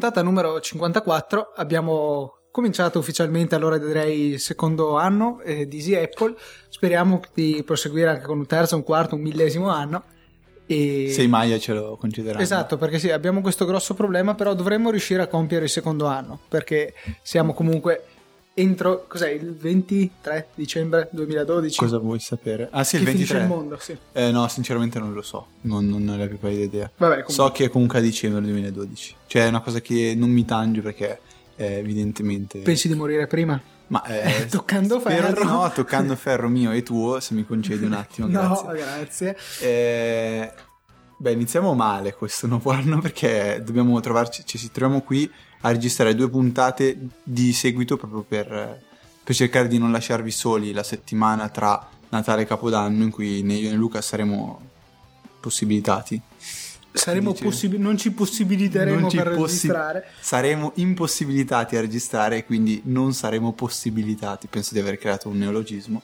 puntata numero 54 abbiamo cominciato ufficialmente allora direi il secondo anno eh, di Easy Apple. Speriamo di proseguire anche con un terzo, un quarto, un millesimo anno. E... se i Maya ce lo concederanno esatto perché sì abbiamo questo grosso problema però dovremmo riuscire a compiere il secondo anno perché siamo comunque entro cos'è il 23 dicembre 2012 cosa vuoi sapere? ah sì il che 23 il mondo sì. eh, no sinceramente non lo so non, non ho la più pallida idea Vabbè, so che è comunque a dicembre 2012 cioè è una cosa che non mi tange perché eh, evidentemente pensi di morire prima? ma eh, toccando ferro no toccando ferro mio e tuo se mi concedi un attimo no grazie, grazie. Eh, beh iniziamo male questo nuovo anno perché dobbiamo trovarci ci troviamo qui a registrare due puntate di seguito proprio per, per cercare di non lasciarvi soli la settimana tra Natale e Capodanno in cui né io né Luca saremo possibilitati. Saremo possib- non ci possibiliteremo non ci per possi- registrare. Saremo impossibilitati a registrare e quindi non saremo possibilitati. Penso di aver creato un neologismo.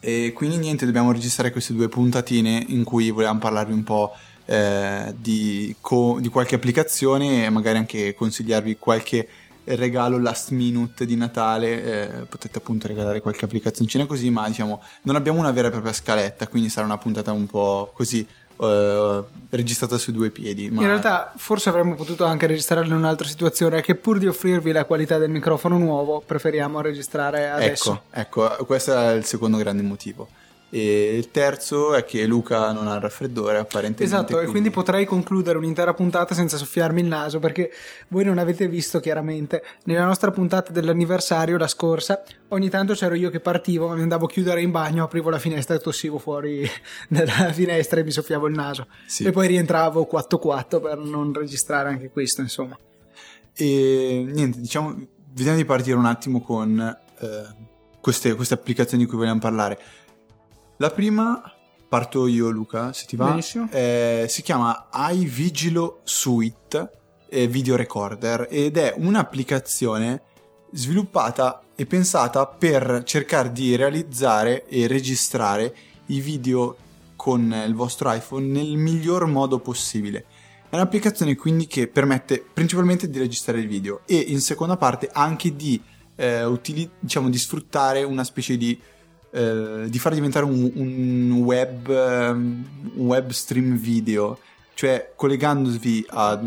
E quindi niente, dobbiamo registrare queste due puntatine in cui volevamo parlarvi un po' eh, di, co- di, qualche applicazione e magari anche consigliarvi qualche regalo last minute di Natale. Eh, potete appunto regalare qualche applicazioncina così, ma diciamo non abbiamo una vera e propria scaletta, quindi sarà una puntata un po' così Uh, registrata su due piedi. Ma... In realtà, forse avremmo potuto anche registrarla in un'altra situazione, che pur di offrirvi la qualità del microfono nuovo, preferiamo registrare adesso. Ecco, ecco, questo è il secondo grande motivo. E il terzo è che Luca non ha il raffreddore apparentemente. Esatto, quindi... e quindi potrei concludere un'intera puntata senza soffiarmi il naso perché voi non avete visto chiaramente nella nostra puntata dell'anniversario, la scorsa, ogni tanto c'ero io che partivo, mi andavo a chiudere in bagno, aprivo la finestra e tossivo fuori dalla finestra e mi soffiavo il naso. Sì. E poi rientravo 4-4 per non registrare anche questo, insomma. E niente, diciamo, vediamo di partire un attimo con eh, queste, queste applicazioni di cui vogliamo parlare la prima, parto io Luca, se ti va, eh, si chiama iVigilo Suite eh, Video Recorder ed è un'applicazione sviluppata e pensata per cercare di realizzare e registrare i video con il vostro iPhone nel miglior modo possibile. È un'applicazione quindi che permette principalmente di registrare il video e in seconda parte anche di, eh, utili- diciamo, di sfruttare una specie di eh, di far diventare un, un, web, um, un web stream video. Cioè collegandovi a,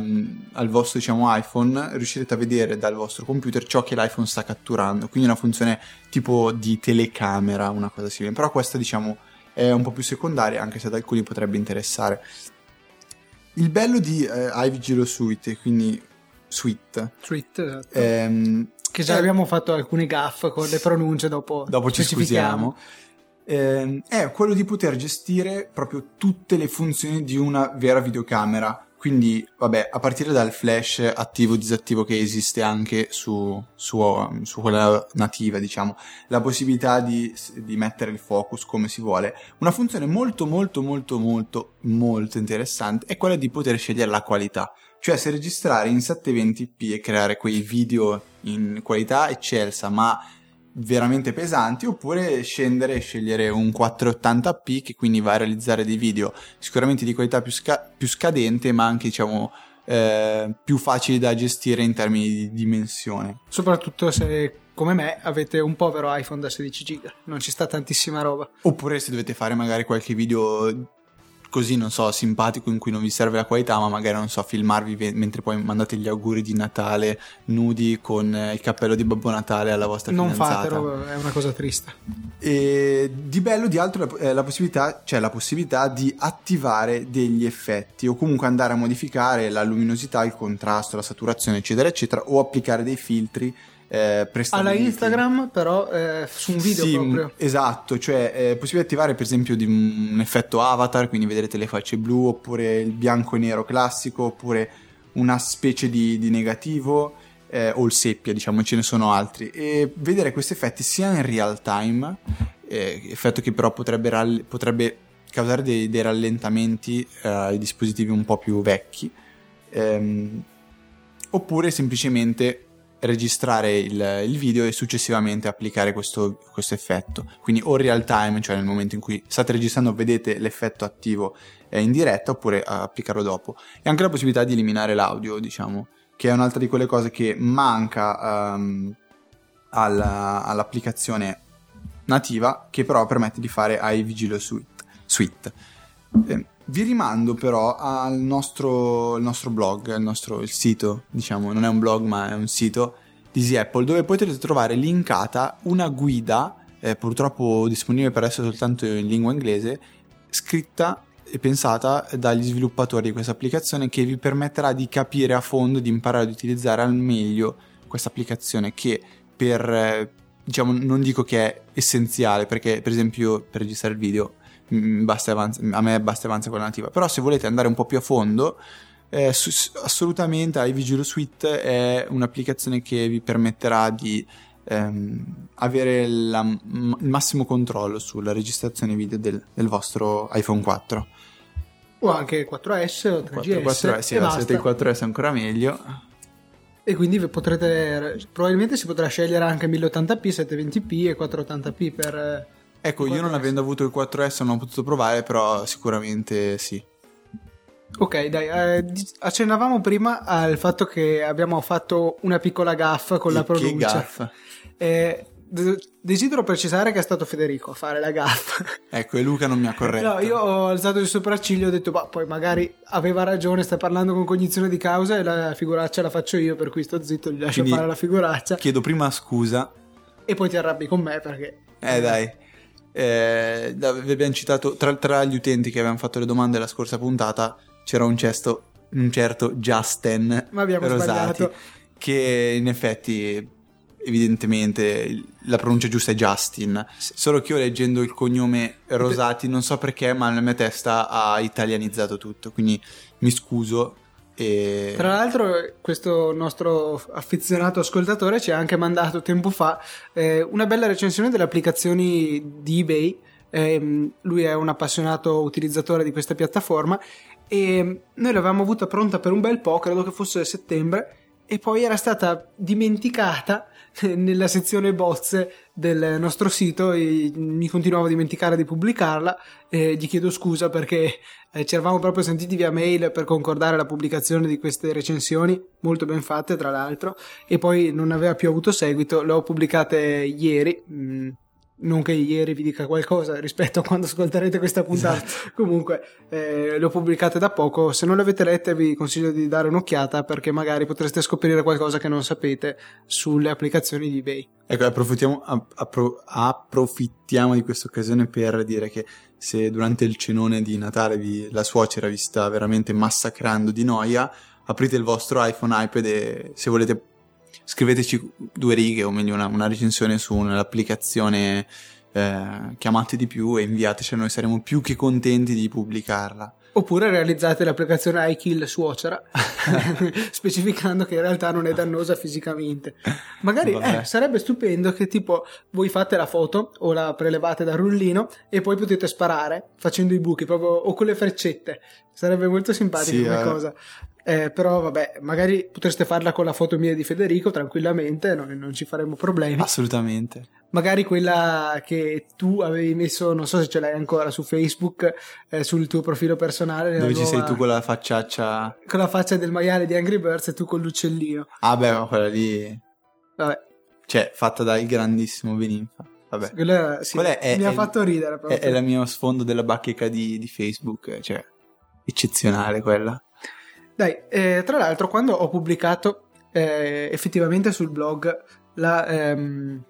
al vostro diciamo, iPhone riuscirete a vedere dal vostro computer ciò che l'iPhone sta catturando. Quindi una funzione tipo di telecamera una cosa simile. Però questa diciamo è un po' più secondaria anche se ad alcuni potrebbe interessare. Il bello di eh, iVigilo Suite quindi Suite, Suite esatto. ehm, che già eh, abbiamo fatto alcuni gaff con le pronunce dopo. Dopo ci scusiamo. Eh, è quello di poter gestire proprio tutte le funzioni di una vera videocamera. Quindi, vabbè, a partire dal flash attivo disattivo che esiste anche su, su, su quella nativa, diciamo, la possibilità di, di, mettere il focus come si vuole. Una funzione molto, molto, molto, molto, molto interessante è quella di poter scegliere la qualità. Cioè se registrare in 720p e creare quei video in qualità eccelsa ma veramente pesanti oppure scendere e scegliere un 480p che quindi va a realizzare dei video sicuramente di qualità più, sca- più scadente ma anche diciamo eh, più facili da gestire in termini di dimensione. Soprattutto se come me avete un povero iPhone da 16 giga non ci sta tantissima roba. Oppure se dovete fare magari qualche video così, non so, simpatico in cui non vi serve la qualità, ma magari, non so, filmarvi ve- mentre poi mandate gli auguri di Natale nudi con eh, il cappello di Babbo Natale alla vostra non fidanzata. Non fatelo, è una cosa triste. E di bello di altro è la possibilità, c'è la possibilità di attivare degli effetti o comunque andare a modificare la luminosità, il contrasto, la saturazione, eccetera, eccetera, o applicare dei filtri eh, alla Instagram però eh, su un video sì, proprio. esatto cioè è possibile attivare per esempio un effetto avatar quindi vedrete le facce blu oppure il bianco e nero classico oppure una specie di, di negativo eh, o il seppia diciamo ce ne sono altri. E vedere questi effetti sia in real time eh, effetto che però potrebbe, ralle- potrebbe causare dei, dei rallentamenti eh, ai dispositivi un po' più vecchi ehm, oppure semplicemente registrare il, il, video e successivamente applicare questo, questo, effetto. Quindi o real time, cioè nel momento in cui state registrando vedete l'effetto attivo in diretta oppure applicarlo dopo. E anche la possibilità di eliminare l'audio, diciamo, che è un'altra di quelle cose che manca um, alla, all'applicazione nativa, che però permette di fare ai Vigilo Suite. Suite. Eh, vi rimando però al nostro, nostro blog, il nostro il sito, diciamo, non è un blog ma è un sito di Easy Apple, dove potrete trovare linkata una guida, eh, purtroppo disponibile per adesso soltanto in lingua inglese, scritta e pensata dagli sviluppatori di questa applicazione che vi permetterà di capire a fondo, di imparare ad utilizzare al meglio questa applicazione che per, eh, diciamo, non dico che è essenziale perché per esempio per registrare il video mm, avanza, a me basta avanza quella nativa, però se volete andare un po' più a fondo eh, assolutamente iVigilo Suite è un'applicazione che vi permetterà di ehm, avere la, il massimo controllo sulla registrazione video del, del, vostro iPhone 4 o anche 4S o 3GS 4, 4S, sì, se il 4S ancora meglio. E quindi potrete probabilmente si potrà scegliere anche 1080p, 720p e 480p per ecco io non avendo avuto il 4S non ho potuto provare però sicuramente sì Ok, dai, eh, accennavamo prima al fatto che abbiamo fatto una piccola gaffa con e la pronuncia. Che gaffa? Eh, desidero precisare che è stato Federico a fare la gaffa. Ecco, e Luca non mi ha corretto. No, io ho alzato il sopracciglio e ho detto, bah, poi magari aveva ragione, stai parlando con cognizione di causa e la figuraccia la faccio io, per cui sto zitto, gli lascio Quindi fare la figuraccia. Chiedo prima scusa. E poi ti arrabbi con me perché... Eh dai. Eh, vi abbiamo citato tra, tra gli utenti che avevano fatto le domande la scorsa puntata c'era un, cesto, un certo Justin Ma abbiamo Rosati sbagliato. che in effetti evidentemente la pronuncia giusta è Justin. Solo che io leggendo il cognome Rosati non so perché ma nella mia testa ha italianizzato tutto quindi mi scuso e... Tra l'altro, questo nostro affezionato ascoltatore ci ha anche mandato tempo fa eh, una bella recensione delle applicazioni di eBay. Eh, lui è un appassionato utilizzatore di questa piattaforma e noi l'avevamo avuta pronta per un bel po', credo che fosse settembre, e poi era stata dimenticata nella sezione bozze del nostro sito e mi continuavo a dimenticare di pubblicarla e gli chiedo scusa perché eh, ci eravamo proprio sentiti via mail per concordare la pubblicazione di queste recensioni molto ben fatte tra l'altro e poi non aveva più avuto seguito le ho pubblicate ieri mm, non che ieri vi dica qualcosa rispetto a quando ascolterete questa puntata. Esatto. Comunque, eh, le ho pubblicate da poco. Se non le avete lette, vi consiglio di dare un'occhiata perché magari potreste scoprire qualcosa che non sapete sulle applicazioni di eBay. Ecco, approfittiamo, appro- approfittiamo di questa occasione per dire che se durante il cenone di Natale vi, la suocera vi sta veramente massacrando di noia, aprite il vostro iPhone, iPad e se volete scriveteci due righe o meglio una, una recensione su un'applicazione eh, chiamate di più e inviateci, noi saremo più che contenti di pubblicarla. Oppure realizzate l'applicazione iKill Suocera, specificando che in realtà non è dannosa fisicamente. Magari eh, sarebbe stupendo che tipo voi fate la foto o la prelevate dal rullino e poi potete sparare facendo i buchi proprio o con le freccette. Sarebbe molto simpatico sì, come eh. cosa. Eh, però vabbè, magari potreste farla con la foto mia di Federico tranquillamente, non, non, ci faremo problemi. Assolutamente. Magari quella che tu avevi messo, non so se ce l'hai ancora su Facebook, eh, sul tuo profilo personale. Dove ci nuova... sei tu con la facciaccia. Con la faccia del maiale di Angry Birds e tu con l'uccellino. Ah, beh, ma quella lì. Vabbè. Cioè, fatta dal grandissimo Beninfa. Vabbè. Quella, sì, quella è, mi è, ha fatto ridere proprio. È, è la mia sfondo della bacheca di, di Facebook, cioè, eccezionale quella. Dai, eh, tra l'altro, quando ho pubblicato eh, effettivamente sul blog la, ehm,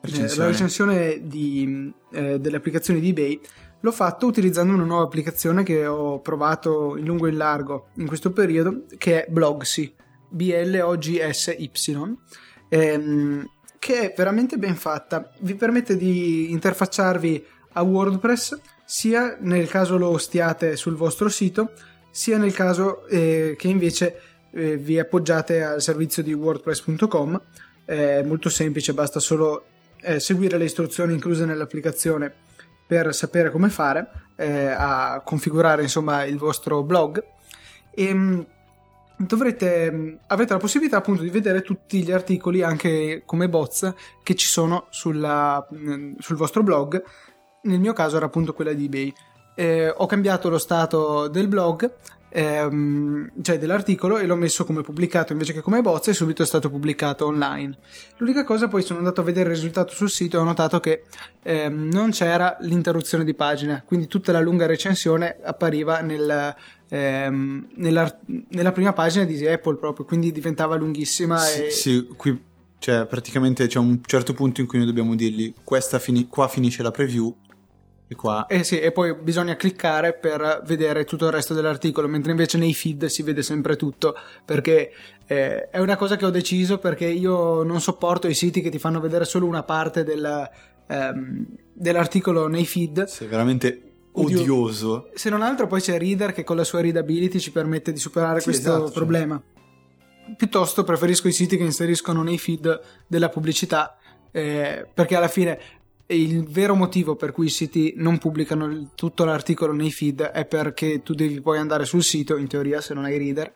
recensione. Eh, la recensione di, eh, delle applicazioni di eBay, l'ho fatto utilizzando una nuova applicazione che ho provato in lungo e in largo in questo periodo, che è Blogsy, B-L-O-G-S-Y, ehm, che è veramente ben fatta. Vi permette di interfacciarvi a WordPress sia nel caso lo stiate sul vostro sito, sia nel caso eh, che invece eh, vi appoggiate al servizio di wordpress.com. È molto semplice, basta solo eh, seguire le istruzioni incluse nell'applicazione per sapere come fare eh, a configurare insomma il vostro blog. E mm, dovrete mm, avrete la possibilità appunto di vedere tutti gli articoli anche come bots che ci sono sulla, mm, sul vostro blog. Nel mio caso era appunto quella di eBay eh, ho cambiato lo stato del blog ehm, cioè dell'articolo e l'ho messo come pubblicato invece che come bozza e subito è stato pubblicato online. L'unica cosa poi sono andato a vedere il risultato sul sito e ho notato che ehm, non c'era l'interruzione di pagina, quindi tutta la lunga recensione appariva nel, ehm, nella, nella, prima pagina di Apple proprio, quindi diventava lunghissima. Sì, e... sì qui cioè praticamente c'è un certo punto in cui noi dobbiamo dirgli fini- qua finisce la preview e qua... Eh sì, e poi bisogna cliccare per vedere tutto il resto dell'articolo, mentre invece nei feed si vede sempre tutto, perché eh, è una cosa che ho deciso perché io non sopporto i siti che ti fanno vedere solo una parte del, ehm, dell'articolo nei feed. Sì, veramente odioso. odioso. Se non altro poi c'è Reader che con la sua readability ci permette di superare sì, questo esatto, problema. Cioè. Piuttosto preferisco i siti che inseriscono nei feed della pubblicità eh, perché alla fine il vero motivo per cui i siti non pubblicano tutto l'articolo nei feed è perché tu devi poi andare sul sito, in teoria se non hai reader,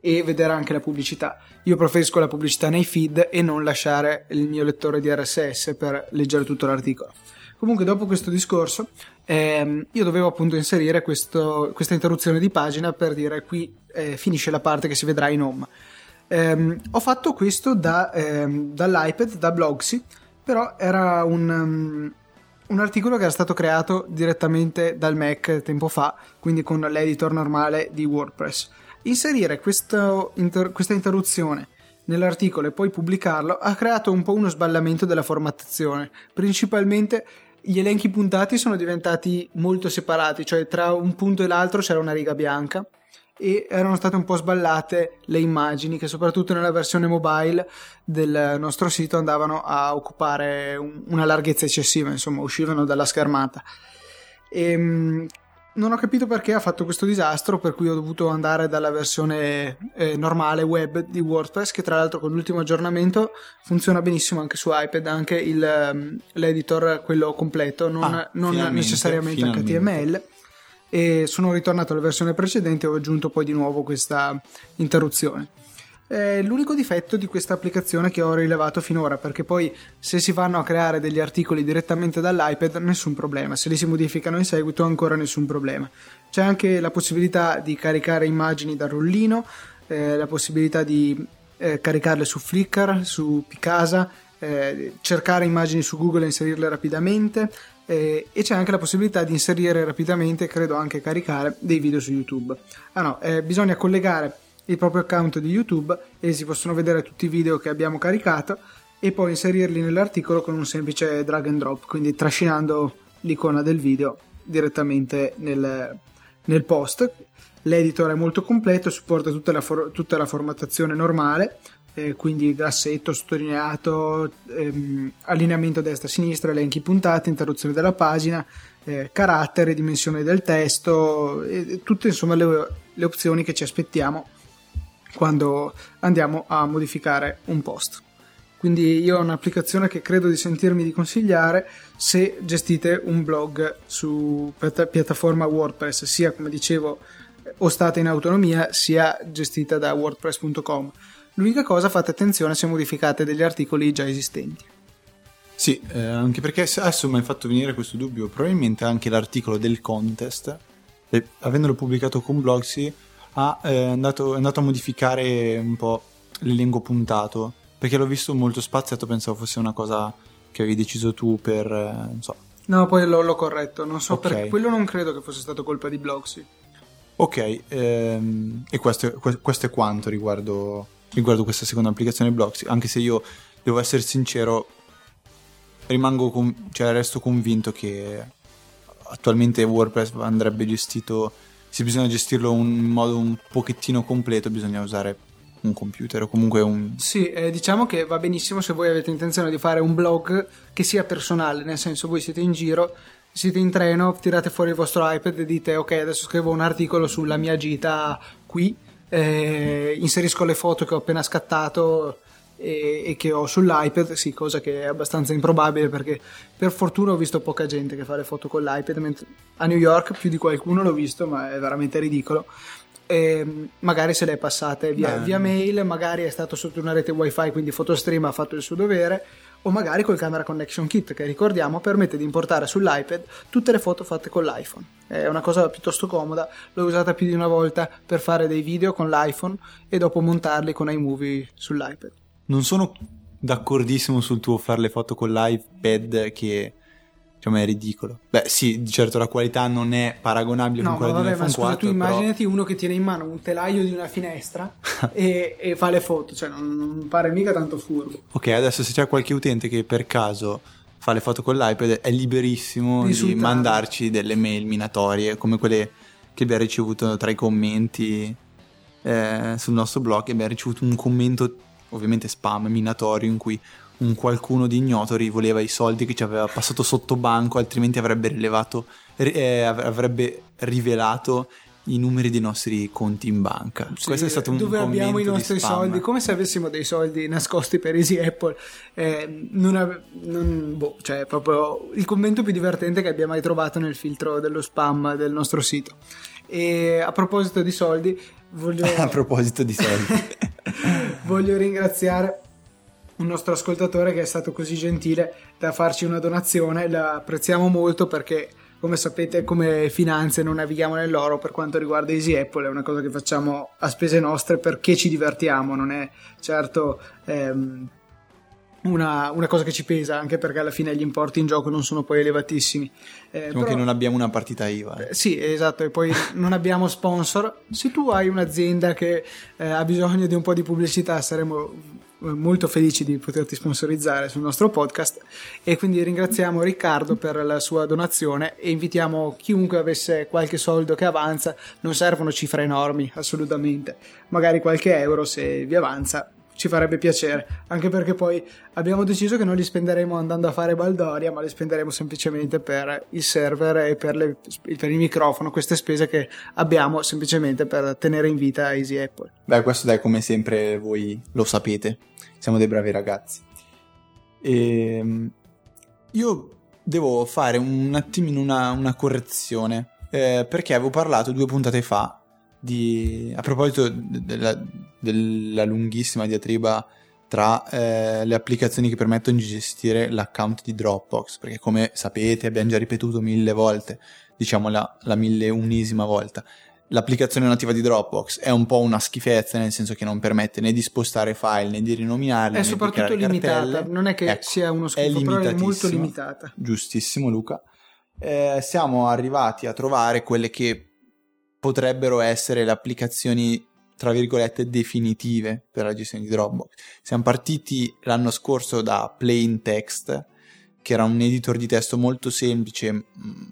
e vedere anche la pubblicità. Io preferisco la pubblicità nei feed e non lasciare il mio lettore di RSS per leggere tutto l'articolo. Comunque, dopo questo discorso, ehm, io dovevo appunto inserire questo, questa interruzione di pagina per dire qui eh, finisce la parte che si vedrà in home. Ehm, ho fatto questo da, ehm, dall'iPad, da Blogsy, però era un, um, un, articolo che era stato creato direttamente dal Mac tempo fa, quindi con l'editor normale di WordPress. Inserire inter- questa interruzione nell'articolo e poi pubblicarlo ha creato un po' uno sballamento della formattazione, principalmente gli elenchi puntati sono diventati molto separati, cioè tra un punto e l'altro c'era una riga bianca e erano state un po' sballate le immagini che soprattutto nella versione mobile del nostro sito andavano a occupare un, una larghezza eccessiva, insomma uscivano dalla schermata. E, ehm, non ho capito perché ha fatto questo disastro, per cui ho dovuto andare dalla versione eh, normale web di WordPress, che tra l'altro con l'ultimo aggiornamento funziona benissimo anche su iPad, anche il, um, l'editor, quello completo, non, ah, non necessariamente finalmente. HTML e sono ritornato alla versione precedente e ho aggiunto poi di nuovo questa interruzione. L'unico difetto di questa applicazione che ho rilevato finora, perché poi se si vanno a creare degli articoli direttamente dall'iPad nessun problema, se li si modificano in seguito ancora nessun problema. C'è anche la possibilità di caricare immagini dal rullino, eh, la possibilità di eh, caricarle su Flickr, su Picasa, eh, cercare immagini su Google e inserirle rapidamente, eh, e c'è anche la possibilità di inserire rapidamente, credo anche caricare, dei video su YouTube. Ah no, eh, bisogna collegare il proprio account di YouTube e si possono vedere tutti i video che abbiamo caricato e poi inserirli nell'articolo con un semplice drag and drop, quindi trascinando l'icona del video direttamente nel, nel post. L'editor è molto completo, supporta tutta la, for- tutta la formattazione normale, eh, quindi grassetto sottolineato, ehm, allineamento destra-sinistra, elenchi puntati, interruzione della pagina, eh, carattere, dimensione del testo, e, tutte insomma le, le opzioni che ci aspettiamo quando andiamo a modificare un post. Quindi io ho un'applicazione che credo di sentirmi di consigliare se gestite un blog su piattaforma WordPress, sia come dicevo o state in autonomia, sia gestita da wordpress.com. L'unica cosa fate attenzione se modificate degli articoli già esistenti. Sì, eh, anche perché adesso mi hai fatto venire questo dubbio, probabilmente anche l'articolo del contest, eh, avendolo pubblicato con Blogsy, ha, eh, andato, è andato a modificare un po' l'elenco puntato, perché l'ho visto molto spaziato, pensavo fosse una cosa che avevi deciso tu per, eh, non so. No, poi l'ho, l'ho corretto, non so okay. perché, quello non credo che fosse stato colpa di Blogsy. Ok, ehm, e questo questo è quanto riguardo riguardo questa seconda applicazione Blocksy, anche se io devo essere sincero, rimango con, cioè resto convinto che attualmente WordPress andrebbe gestito, se bisogna gestirlo in modo un pochettino completo, bisogna usare un computer o comunque un... Sì, eh, diciamo che va benissimo se voi avete intenzione di fare un blog che sia personale, nel senso voi siete in giro, siete in treno, tirate fuori il vostro iPad e dite ok adesso scrivo un articolo sulla mia gita qui eh, inserisco le foto che ho appena scattato e, e, che ho sull'iPad, sì, cosa che è abbastanza improbabile perché per fortuna ho visto poca gente che fa le foto con l'iPad, mentre a New York più di qualcuno l'ho visto, ma è veramente ridicolo. e magari se le è passate via, via, mail, magari è stato sotto una rete wifi quindi Photostream ha fatto il suo dovere o magari col Camera Connection Kit che ricordiamo permette di importare sull'iPad tutte le foto fatte con l'iPhone. È una cosa piuttosto comoda, l'ho usata più di una volta per fare dei video con l'iPhone e dopo montarli con iMovie sull'iPad. Non sono d'accordissimo sul tuo fare le foto con l'iPad che diciamo è ridicolo. Beh, sì, di certo la qualità non è paragonabile no, con quella vabbè, di un iPhone ma 4. tu però... immaginati uno che tiene in mano un telaio di una finestra e, e, fa le foto, cioè non, non, pare mica tanto furbo. Ok, adesso se c'è qualche utente che per caso fa le foto con l'iPad è liberissimo Insultare. di mandarci delle mail minatorie come quelle che abbiamo ricevuto tra i commenti eh, sul nostro blog abbiamo ricevuto un commento ovviamente spam minatorio in cui un qualcuno di ignotori voleva i soldi che ci aveva passato sotto banco, altrimenti avrebbe rilevato, eh, avrebbe rivelato i numeri dei nostri conti in banca. Sì, Questo è stato un dove abbiamo i nostri soldi, come se avessimo dei soldi nascosti per Easy Apple. Eh, non ave- non, boh, cioè proprio il commento più divertente che abbiamo mai trovato nel filtro dello spam del nostro sito. E a proposito di soldi, voglio a proposito di soldi. voglio ringraziare un nostro ascoltatore che è stato così gentile da farci una donazione, la apprezziamo molto perché come sapete come finanze non navighiamo nell'oro per quanto riguarda Easy Apple, è una cosa che facciamo a spese nostre perché ci divertiamo, non è certo ehm, una, una, cosa che ci pesa, anche perché alla fine gli importi in gioco non sono poi elevatissimi. Eh, diciamo però, che non abbiamo una partita IVA. Eh, sì, esatto, e poi non abbiamo sponsor. Se tu hai un'azienda che eh, ha bisogno di un po' di pubblicità, saremo molto felici di poterti sponsorizzare sul nostro podcast e quindi ringraziamo Riccardo per la sua donazione e invitiamo chiunque avesse qualche soldo che avanza, non servono cifre enormi assolutamente, magari qualche euro se vi avanza ci farebbe piacere, anche perché poi abbiamo deciso che non li spenderemo andando a fare Baldoria, ma li spenderemo semplicemente per il server e per, le, per, il microfono, queste spese che abbiamo semplicemente per tenere in vita Easy Apple. Beh, questo dai, come sempre voi lo sapete, siamo dei bravi ragazzi. E ehm, io devo fare un attimino una, una correzione, eh, perché avevo parlato due puntate fa di, a proposito della, della lunghissima diatriba tra eh, le applicazioni che permettono di gestire l'account di Dropbox, perché come sapete abbiamo già ripetuto mille volte, diciamo la, la milleunisima volta, l'applicazione nativa di Dropbox è un po' una schifezza, nel senso che non permette né di spostare file né di rinominarli. È soprattutto limitata, cartelle. non è che ecco, sia uno schifo, è però è molto limitata. Giustissimo Luca. Eh, siamo arrivati a trovare quelle che potrebbero essere le applicazioni tra virgolette definitive per la gestione di Dropbox. Siamo partiti l'anno scorso da Plain Text, che era un editor di testo molto semplice, mm,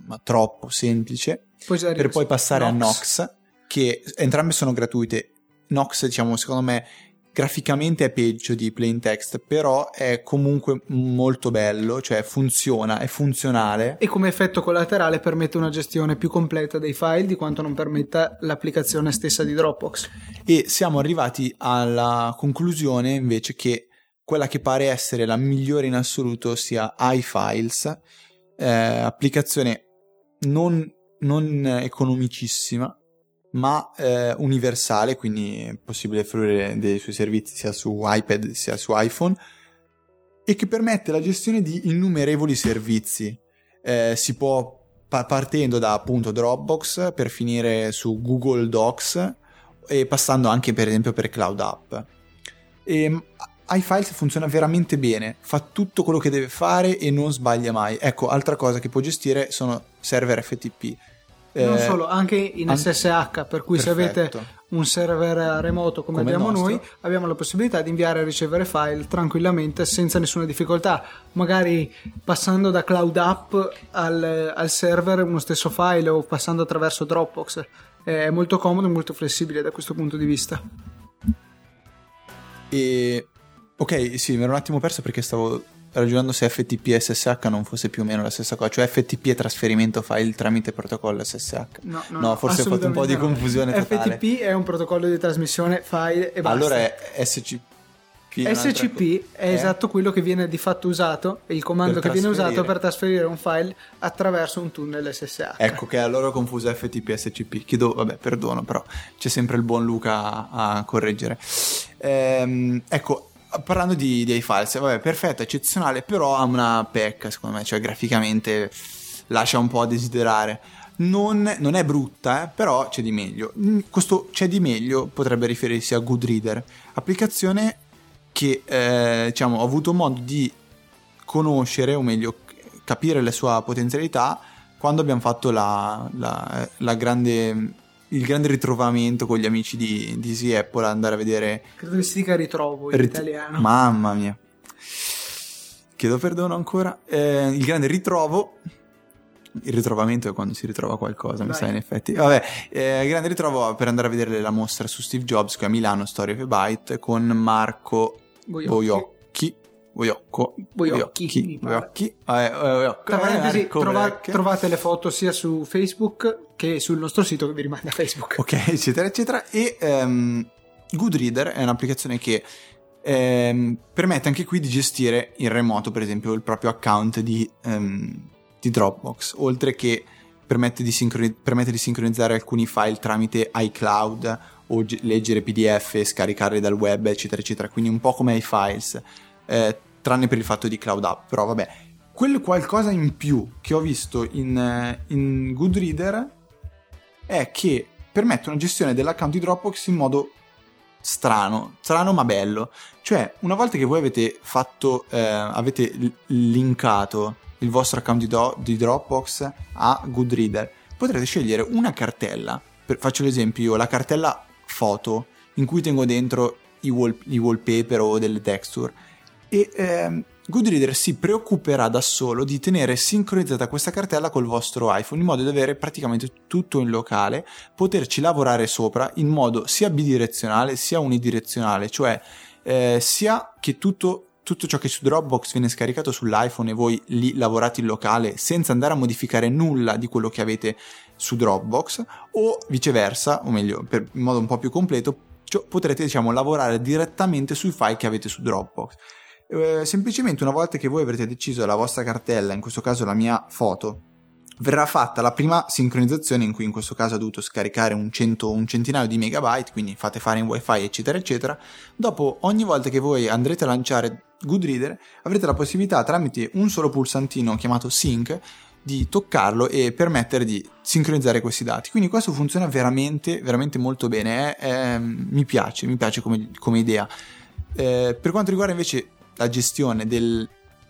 ma troppo semplice, poi per poi passare Nox. a Nox, che entrambe sono gratuite. Nox, diciamo, secondo me graficamente è peggio di plain text, però è comunque molto bello, cioè funziona, è funzionale. E come effetto collaterale permette una gestione più completa dei file di quanto non permetta l'applicazione stessa di Dropbox. E siamo arrivati alla conclusione invece che quella che pare essere la migliore in assoluto sia iFiles, eh, applicazione non, non economicissima, ma eh, universale, quindi è possibile fruire dei suoi servizi sia su iPad sia su iPhone e che permette la gestione di innumerevoli servizi. Eh, si può pa- partendo da appunto Dropbox per finire su Google Docs e passando anche per esempio per Cloud App. E, iFiles funziona veramente bene, fa tutto quello che deve fare e non sbaglia mai. Ecco, altra cosa che può gestire sono server FTP non eh, solo, anche in SSH, per cui perfetto. se avete un server remoto come, come abbiamo noi, abbiamo la possibilità di inviare e ricevere file tranquillamente senza nessuna difficoltà, magari passando da Cloud App al, al server uno stesso file o passando attraverso Dropbox. È molto comodo e molto flessibile da questo punto di vista. E ok, sì, mi ero un attimo perso perché stavo ragionando se FTP e SSH non fosse più o meno la stessa cosa, cioè FTP è trasferimento file tramite protocollo SSH. No, no, no forse ho fatto un po' di confusione no. totale. FTP è un protocollo di trasmissione file e basta. Allora è SC... SCP è eh? esatto quello che viene di fatto usato, il comando che viene usato per trasferire un file attraverso un tunnel SSH. Ecco che allora ho confuso FTP e SCP. Chiedo, vabbè, perdono, però c'è sempre il buon Luca a, a correggere. Ehm, ecco, parlando di, di iFiles, vabbè, perfetto, eccezionale, però ha una pecca, secondo me, cioè graficamente lascia un po' a desiderare. Non, non, è brutta, eh, però c'è di meglio. Questo c'è di meglio potrebbe riferirsi a Goodreader, applicazione che eh, diciamo, ho avuto modo di conoscere, o meglio capire la sua potenzialità quando abbiamo fatto la, la, la grande, il grande ritrovamento con gli amici di, di Easy Apple andare a vedere... Credo che si dica ritrovo in Rit- italiano. Mamma mia. Chiedo perdono ancora. Eh, il grande ritrovo il ritrovamento è quando si ritrova qualcosa, Dai. mi sa in effetti. Vabbè, eh, grande ritrovo per andare a vedere la mostra su Steve Jobs qui a Milano, Story of a Byte, con Marco Boiocchi. Boiocco, Boiocchi, Boiocchi, trovate le foto sia su Facebook che sul nostro sito che vi rimanda Facebook. Ok, eccetera, eccetera. E um, Goodreader è un'applicazione che um, permette anche qui di gestire in remoto, per esempio, il proprio account di um, di Dropbox, oltre che permette di, sincroni- permette di sincronizzare alcuni file tramite iCloud o g- leggere PDF scaricarli dal web, eccetera, eccetera. Quindi un po' come iFiles, eh, tranne per il fatto di Cloud App. Però vabbè, quel qualcosa in più che ho visto in, eh, in Goodreader è che permette una gestione dell'account di Dropbox in modo strano, strano ma bello. Cioè, una volta che voi avete fatto, eh, avete linkato il vostro account di, do- di Dropbox a Goodreader, potrete scegliere una cartella. Per, faccio l'esempio, la cartella foto in cui tengo dentro i, wall- i wallpaper o delle texture e ehm, Goodreader si preoccuperà da solo di tenere sincronizzata questa cartella col vostro iPhone in modo da avere praticamente tutto in locale, poterci lavorare sopra in modo sia bidirezionale sia unidirezionale, cioè eh, sia che tutto tutto ciò che su Dropbox viene scaricato sull'iPhone e voi lì lavorate in locale senza andare a modificare nulla di quello che avete su Dropbox o viceversa, o meglio, per, in modo un po' più completo, potrete diciamo lavorare direttamente sui file che avete su Dropbox. Eh, semplicemente una volta che voi avrete deciso la vostra cartella, in questo caso la mia foto, verrà fatta la prima sincronizzazione in cui in questo caso ho dovuto scaricare un, cento, un centinaio di megabyte, quindi fate fare in wifi eccetera eccetera. Dopo ogni volta che voi andrete a lanciare Goodreader avrete la possibilità tramite un solo pulsantino chiamato sync di toccarlo e permettere di sincronizzare questi dati. Quindi questo funziona veramente, veramente molto bene. È, è, mi piace, mi piace come, come idea. Eh, per quanto riguarda invece la gestione del,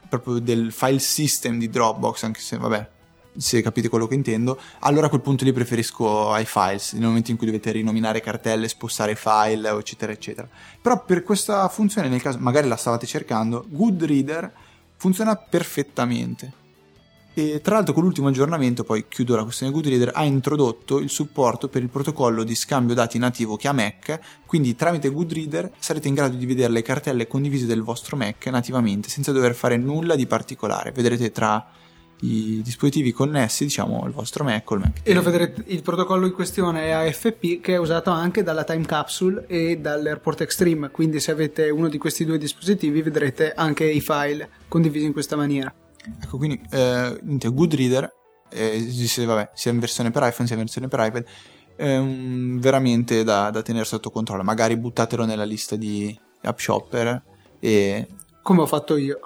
proprio del file system di Dropbox, anche se vabbè, se capite quello che intendo, allora a quel punto lì preferisco iFiles, nel momento in cui dovete rinominare cartelle, spostare file, eccetera, eccetera. Però per questa funzione, nel caso magari la stavate cercando, Goodreader funziona perfettamente. E tra l'altro con l'ultimo aggiornamento, poi chiudo la questione Goodreader, ha introdotto il supporto per il protocollo di scambio dati nativo che ha Mac, quindi tramite Goodreader sarete in grado di vedere le cartelle condivise del vostro Mac nativamente, senza dover fare nulla di particolare. Vedrete tra i dispositivi connessi, diciamo, al vostro Mac o il Mac. E lo vedrete, il protocollo in questione è AFP che è usato anche dalla Time Capsule e dall'Airport Extreme, quindi se avete uno di questi due dispositivi vedrete anche i file condivisi in questa maniera. Ecco, quindi eh, Goodreader eh, esiste, vabbè, sia in versione per iPhone sia in versione per iPad, è un, veramente da, da tenere sotto controllo. Magari buttatelo nella lista di app shopper e... Come ho fatto io.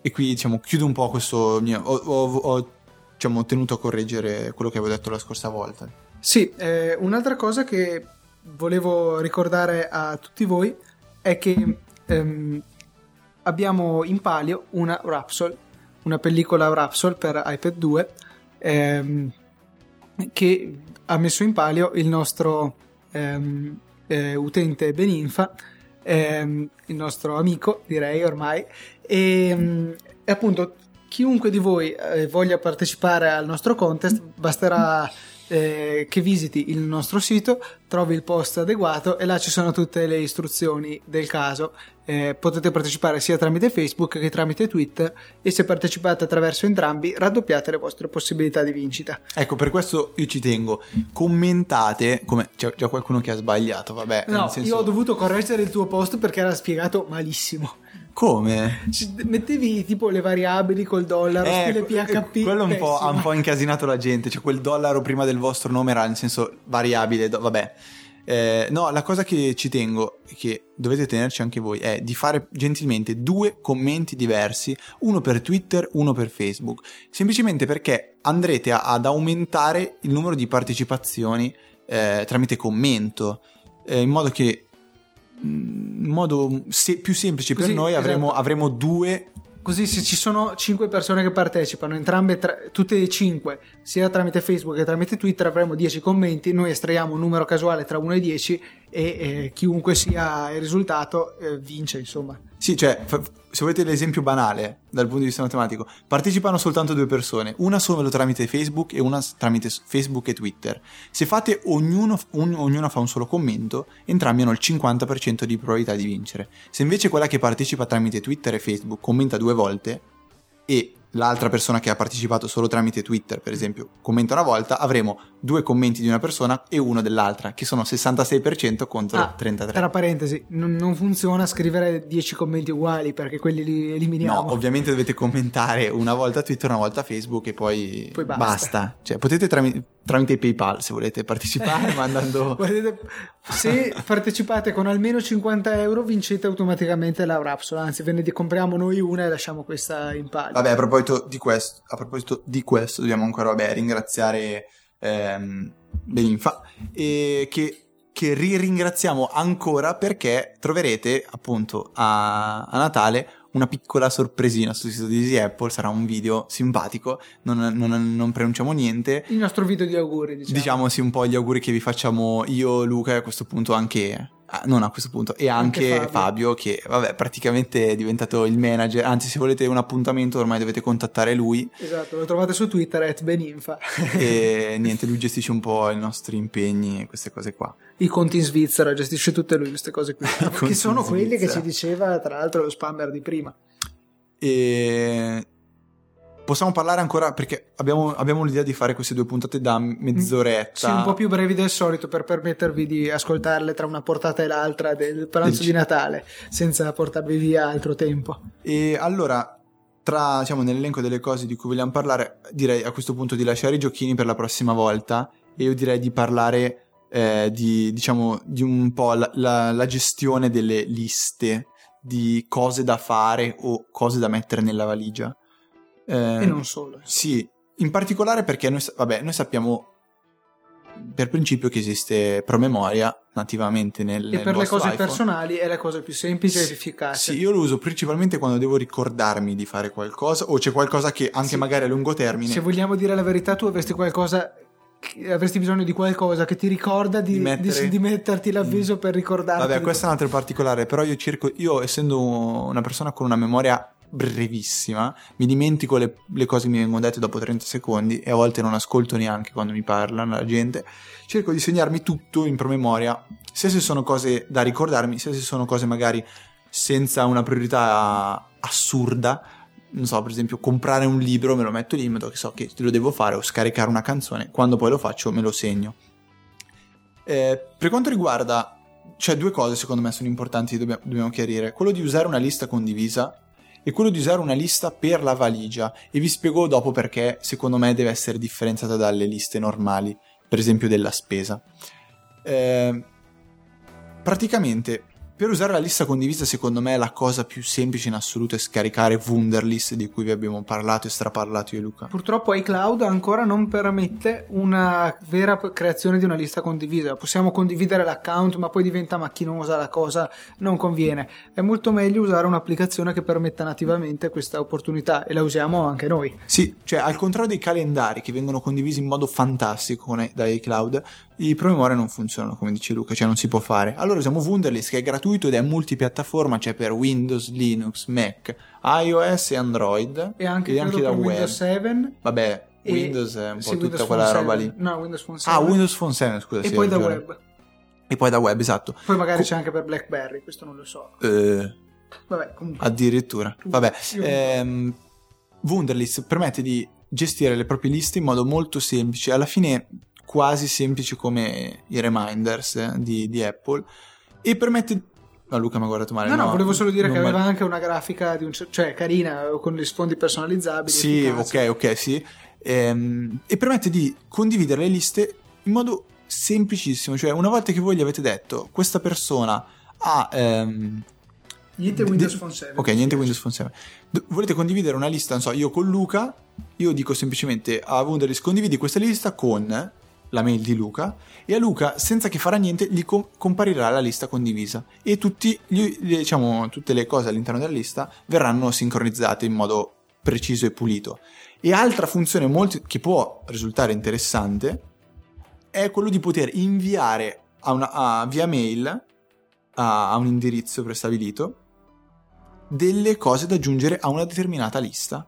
E qui diciamo chiudo un po' questo mio... Ho, ho, ho diciamo, tenuto a correggere quello che avevo detto la scorsa volta. Sì, eh, un'altra cosa che volevo ricordare a tutti voi è che ehm, abbiamo in palio una Rapsol, una pellicola Rapsol per iPad 2 ehm, che ha messo in palio il nostro ehm, eh, utente Beninfa ehm, il nostro amico, direi ormai, e, mm, e appunto chiunque di voi eh, voglia partecipare al nostro contest basterà eh, che visiti il nostro sito, trovi il post adeguato e là ci sono tutte le istruzioni del caso. Eh, potete partecipare sia tramite Facebook che tramite Twitter e se partecipate attraverso entrambi raddoppiate le vostre possibilità di vincita. Ecco, per questo io ci tengo. Commentate, come c'è già qualcuno che ha sbagliato, vabbè. No, senso... io ho dovuto correggere il tuo post perché era spiegato malissimo. Come? Mettevi tipo le variabili col dollaro, eh, stile PHP. Quello un po', ha un po' incasinato la gente. Cioè, quel dollaro prima del vostro nome era nel senso variabile. Do- vabbè. Eh, no, la cosa che ci tengo, che dovete tenerci anche voi, è di fare gentilmente due commenti diversi, uno per Twitter, uno per Facebook. Semplicemente perché andrete a- ad aumentare il numero di partecipazioni eh, tramite commento. Eh, in modo che in modo se- più semplice Così, per noi avremo, esatto. avremo due Così se ci sono 5 persone che partecipano, entrambe, tra, tutte e 5, sia tramite Facebook che tramite Twitter, avremo 10 commenti, noi estraiamo un numero casuale tra 1 e 10 e eh, chiunque sia il risultato eh, vince, insomma. Sì, cioè, se volete l'esempio banale dal punto di vista matematico, partecipano soltanto due persone, una solo tramite Facebook e una tramite Facebook e Twitter. Se fate ognuno, un, ognuna fa un solo commento, entrambi hanno il 50% di probabilità di vincere. Se invece quella che partecipa tramite Twitter e Facebook commenta due volte e l'altra persona che ha partecipato solo tramite Twitter, per esempio, commenta una volta, avremo due commenti di una persona e uno dell'altra, che sono 66% contro ah, 33%. Tra parentesi, non, non, funziona scrivere 10 commenti uguali perché quelli li eliminiamo. No, ovviamente dovete commentare una volta Twitter, una volta Facebook e poi, poi basta. basta. Cioè, potete tramite tramite PayPal se volete partecipare mandando se partecipate con almeno 50 euro vincete automaticamente la Rapsola. Anzi ve ne compriamo noi una e lasciamo questa in palio vabbè a proposito di questo, proposito di questo dobbiamo ancora vabbè, ringraziare ehm, Beninfa e che che ringraziamo ancora perché troverete appunto a, a Natale una piccola sorpresina sul sito di Easy Apple, sarà un video simpatico, non, non, non pronunciamo niente. Il nostro video di auguri, diciamo. Diciamo sì, un po' gli auguri che vi facciamo io, Luca e a questo punto anche Ah, non a questo punto, e anche, anche Fabio. Fabio. che vabbè praticamente è diventato il manager, anzi se volete un appuntamento ormai dovete contattare lui. Esatto, lo trovate su Twitter, at Beninfa. e niente, lui gestisce un po' i nostri impegni e queste cose qua. I conti in Svizzera, gestisce tutte lui queste cose qui, che sono quelli che ci diceva tra l'altro lo spammer di prima. E possiamo parlare ancora perché abbiamo, abbiamo, l'idea di fare queste due puntate da mezz'oretta. Sì, un po' più brevi del solito per permettervi di ascoltarle tra una portata e l'altra del pranzo di Natale, senza portarvi via altro tempo. E allora, tra, diciamo, nell'elenco delle cose di cui vogliamo parlare, direi a questo punto di lasciare i giochini per la prossima volta e io direi di parlare eh, di, diciamo, di un po' la, la, la gestione delle liste di cose da fare o cose da mettere nella valigia eh, e non solo. Sì, in particolare perché noi, vabbè, noi sappiamo per principio che esiste promemoria nativamente nel e per le cose iPhone. personali è la cosa più semplice sì, ed efficace sì io lo uso principalmente quando devo ricordarmi di fare qualcosa o c'è qualcosa che anche sì. magari a lungo termine se vogliamo dire la verità tu avresti qualcosa avresti bisogno di qualcosa che ti ricorda di, di, mettere... di, di metterti l'avviso mm. per ricordarti vabbè questo è un altro particolare però io cerco io essendo una persona con una memoria brevissima, mi dimentico le, le, cose che mi vengono dette dopo 30 secondi e a volte non ascolto neanche quando mi parlano la gente. Cerco di segnarmi tutto in promemoria, sia se sono cose da ricordarmi, sia se sono cose magari senza una priorità assurda. Non so, per esempio, comprare un libro me lo metto lì modo che so che lo devo fare o scaricare una canzone. Quando poi lo faccio me lo segno. Eh, per quanto riguarda cioè due cose secondo me sono importanti dobbiamo, dobbiamo chiarire. Quello di usare una lista condivisa è quello di usare una lista per la valigia e vi spiego dopo perché secondo me deve essere differenziata dalle liste normali, per esempio della spesa. Eh, praticamente per usare la lista condivisa, secondo me, la cosa più semplice in assoluto è scaricare Wunderlist di cui vi abbiamo parlato e straparlato io e Luca. Purtroppo iCloud ancora non permette una vera creazione di una lista condivisa. Possiamo condividere l'account, ma poi diventa macchinosa la cosa, non conviene. È molto meglio usare un'applicazione che permetta nativamente questa opportunità e la usiamo anche noi. Sì, cioè al contrario dei calendari che vengono condivisi in modo fantastico da iCloud, i promemoria non funzionano come dice Luca, cioè non si può fare. Allora usiamo Wunderlist che è gratuito ed è multipiattaforma, c'è per Windows, Linux, Mac, iOS e Android e anche, e anche da web. Windows 7. Vabbè, Windows è un po' sì, tutta quella roba lì. No, Windows Phone 7. Ah, Windows Phone 7, scusa. E sì, poi da web. E poi da web, esatto. Poi magari Co- c'è anche per BlackBerry, questo non lo so. Eh, Vabbè, comunque. Addirittura. Vabbè. Ehm, Wunderlist permette di gestire le proprie liste in modo molto semplice, alla fine quasi semplice come i reminders di, di Apple, e permette No, Luca mi ha guardato male. No, no, no volevo solo dire che aveva mal... anche una grafica un... cioè carina con gli sfondi personalizzabili. Sì, efficaci. ok, ok, sì. Ehm, e permette di condividere le liste in modo semplicissimo. Cioè, una volta che voi gli avete detto questa persona ha. Ehm, niente Windows Phone 7. Ok, niente Windows Phone 7. volete condividere una lista, non so, io con Luca, io dico semplicemente a Wunderlist condividi questa lista con la mail di Luca e a Luca, senza che farà niente, gli com- comparirà la lista condivisa e tutti gli, diciamo, tutte le cose all'interno della lista verranno sincronizzate in modo preciso e pulito. E altra funzione molto, che può risultare interessante è quello di poter inviare a una, a, via mail a, a un indirizzo prestabilito delle cose da aggiungere a una determinata lista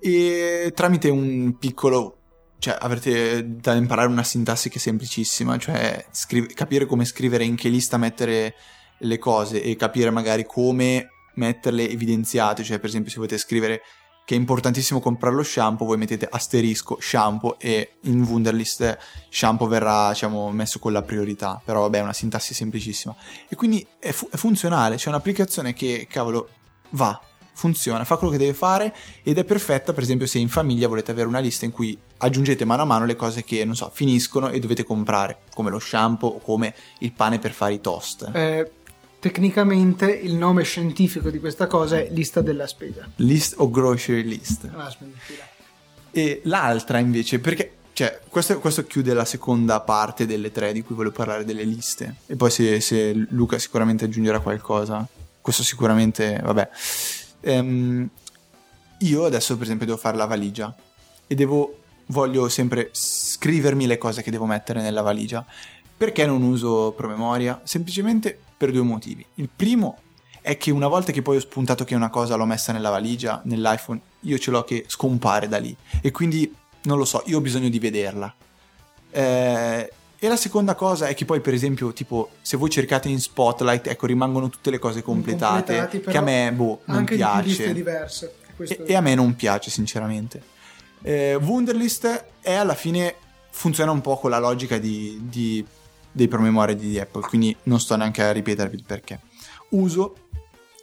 e tramite un piccolo cioè avrete da imparare una sintassi che è semplicissima, cioè scrive, capire come scrivere in che lista mettere le cose e capire magari come metterle evidenziate, cioè per esempio se volete scrivere che è importantissimo comprare lo shampoo, voi mettete asterisco shampoo e in Wunderlist shampoo verrà diciamo, messo con la priorità, però vabbè è una sintassi semplicissima. E quindi è, fu- è funzionale, c'è un'applicazione che cavolo va, funziona, fa quello che deve fare ed è perfetta per esempio se in famiglia volete avere una lista in cui aggiungete mano a mano le cose che non so finiscono e dovete comprare come lo shampoo o come il pane per fare i toast. Eh, tecnicamente il nome scientifico di questa cosa è lista della spesa. List o grocery list. Ah, e l'altra invece perché cioè, questo, questo, chiude la seconda parte delle tre di cui volevo parlare, delle liste. E poi se, se Luca sicuramente aggiungerà qualcosa, questo sicuramente, vabbè. Um, io adesso, per esempio, devo fare la valigia e devo, voglio sempre scrivermi le cose che devo mettere nella valigia. Perché non uso promemoria? Semplicemente per due motivi. Il primo è che una volta che poi ho spuntato che una cosa l'ho messa nella valigia, nell'iPhone, io ce l'ho che scompare da lì. E quindi, non lo so, io ho bisogno di vederla. Eh, e la seconda cosa è che poi, per esempio, tipo, se voi cercate in Spotlight, ecco, rimangono tutte le cose completate, che a me, boh, non anche piace. diverse. E, e, a me non piace, sinceramente. Eh, Wunderlist è alla fine, funziona un po' con la logica di, di, dei promemoria di Apple, quindi non sto neanche a ripetervi il perché. Uso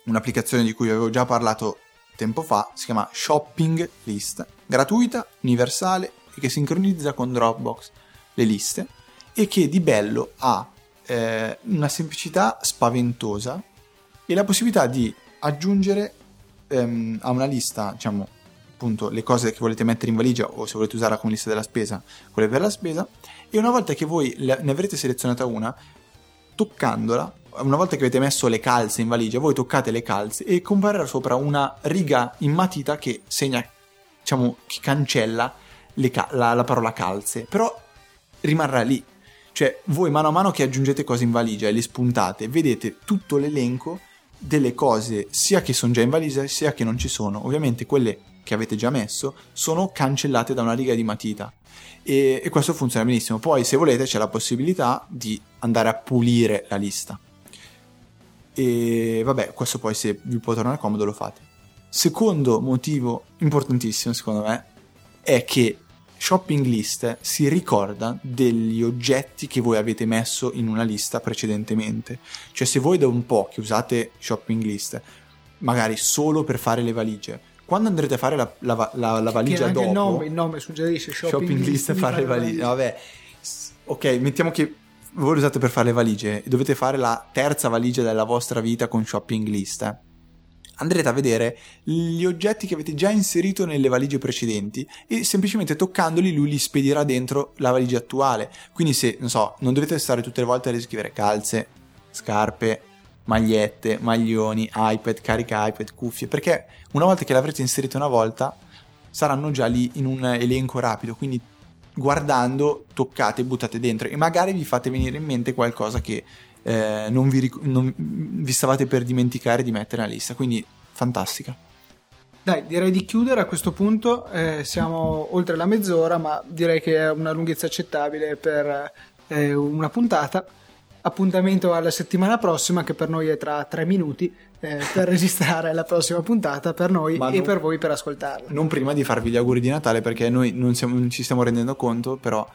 un'applicazione di cui avevo già parlato tempo fa, si chiama Shopping List, gratuita, universale e che sincronizza con Dropbox le liste e che di bello ha eh, una semplicità spaventosa e la possibilità di aggiungere ehm, a una lista, diciamo, appunto, le cose che volete mettere in valigia o se volete usarla come lista della spesa, quelle per la spesa, e una volta che voi ne avrete selezionata una, toccandola, una volta che avete messo le calze in valigia, voi toccate le calze e comparirà sopra una riga in matita che segna, diciamo, che cancella ca- la, la parola calze, però rimarrà lì cioè, voi mano a mano che aggiungete cose in valigia e le spuntate, vedete tutto l'elenco delle cose sia che sono già in valigia sia che non ci sono. Ovviamente quelle che avete già messo sono cancellate da una riga di matita e, e questo funziona benissimo. Poi se volete c'è la possibilità di andare a pulire la lista. E vabbè, questo poi se vi può tornare comodo lo fate. Secondo motivo importantissimo secondo me è che Shopping List si ricorda degli oggetti che voi avete messo in una lista precedentemente. Cioè se voi da un po' che usate Shopping List, magari solo per fare le valigie, quando andrete a fare la, la, la, la valigia dopo... Il nome, il nome suggerisce Shopping, shopping List per fare le valigie. Vabbè, ok, mettiamo che voi lo usate per fare le valigie e dovete fare la terza valigia della vostra vita con Shopping List. Eh? Andrete a vedere gli oggetti che avete già inserito nelle valigie precedenti e semplicemente toccandoli lui li spedirà dentro la valigia attuale. Quindi se, non so, non dovete stare tutte le volte a riscrivere calze, scarpe, magliette, maglioni, iPad, carica iPad, cuffie, perché una volta che l'avrete inserito una volta saranno già lì in un elenco rapido, quindi guardando toccate buttate dentro e magari vi fate venire in mente qualcosa che eh, non, vi, non, vi, stavate per dimenticare di mettere nella lista, quindi fantastica. Dai, direi di chiudere a questo punto. Eh, siamo oltre la mezz'ora, ma direi che è una lunghezza accettabile per eh, una puntata. Appuntamento alla settimana prossima, che per noi è tra tre minuti, eh, per registrare la prossima puntata per noi ma e non, per voi per ascoltarla. Non prima di farvi gli auguri di Natale, perché noi non, siamo, non ci stiamo rendendo conto, però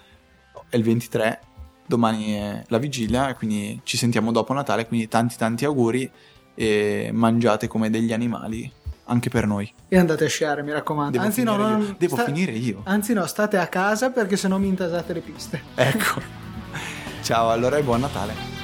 è il 23, domani è la vigilia, quindi ci sentiamo dopo Natale, quindi tanti tanti auguri e mangiate come degli animali anche per noi. E andate a sciare, mi raccomando. Devo anzi, no, non, Devo sta... finire io. Anzi, no, state a casa perché sennò mi intasate le piste. Ecco. Ciao, allora e buon Natale.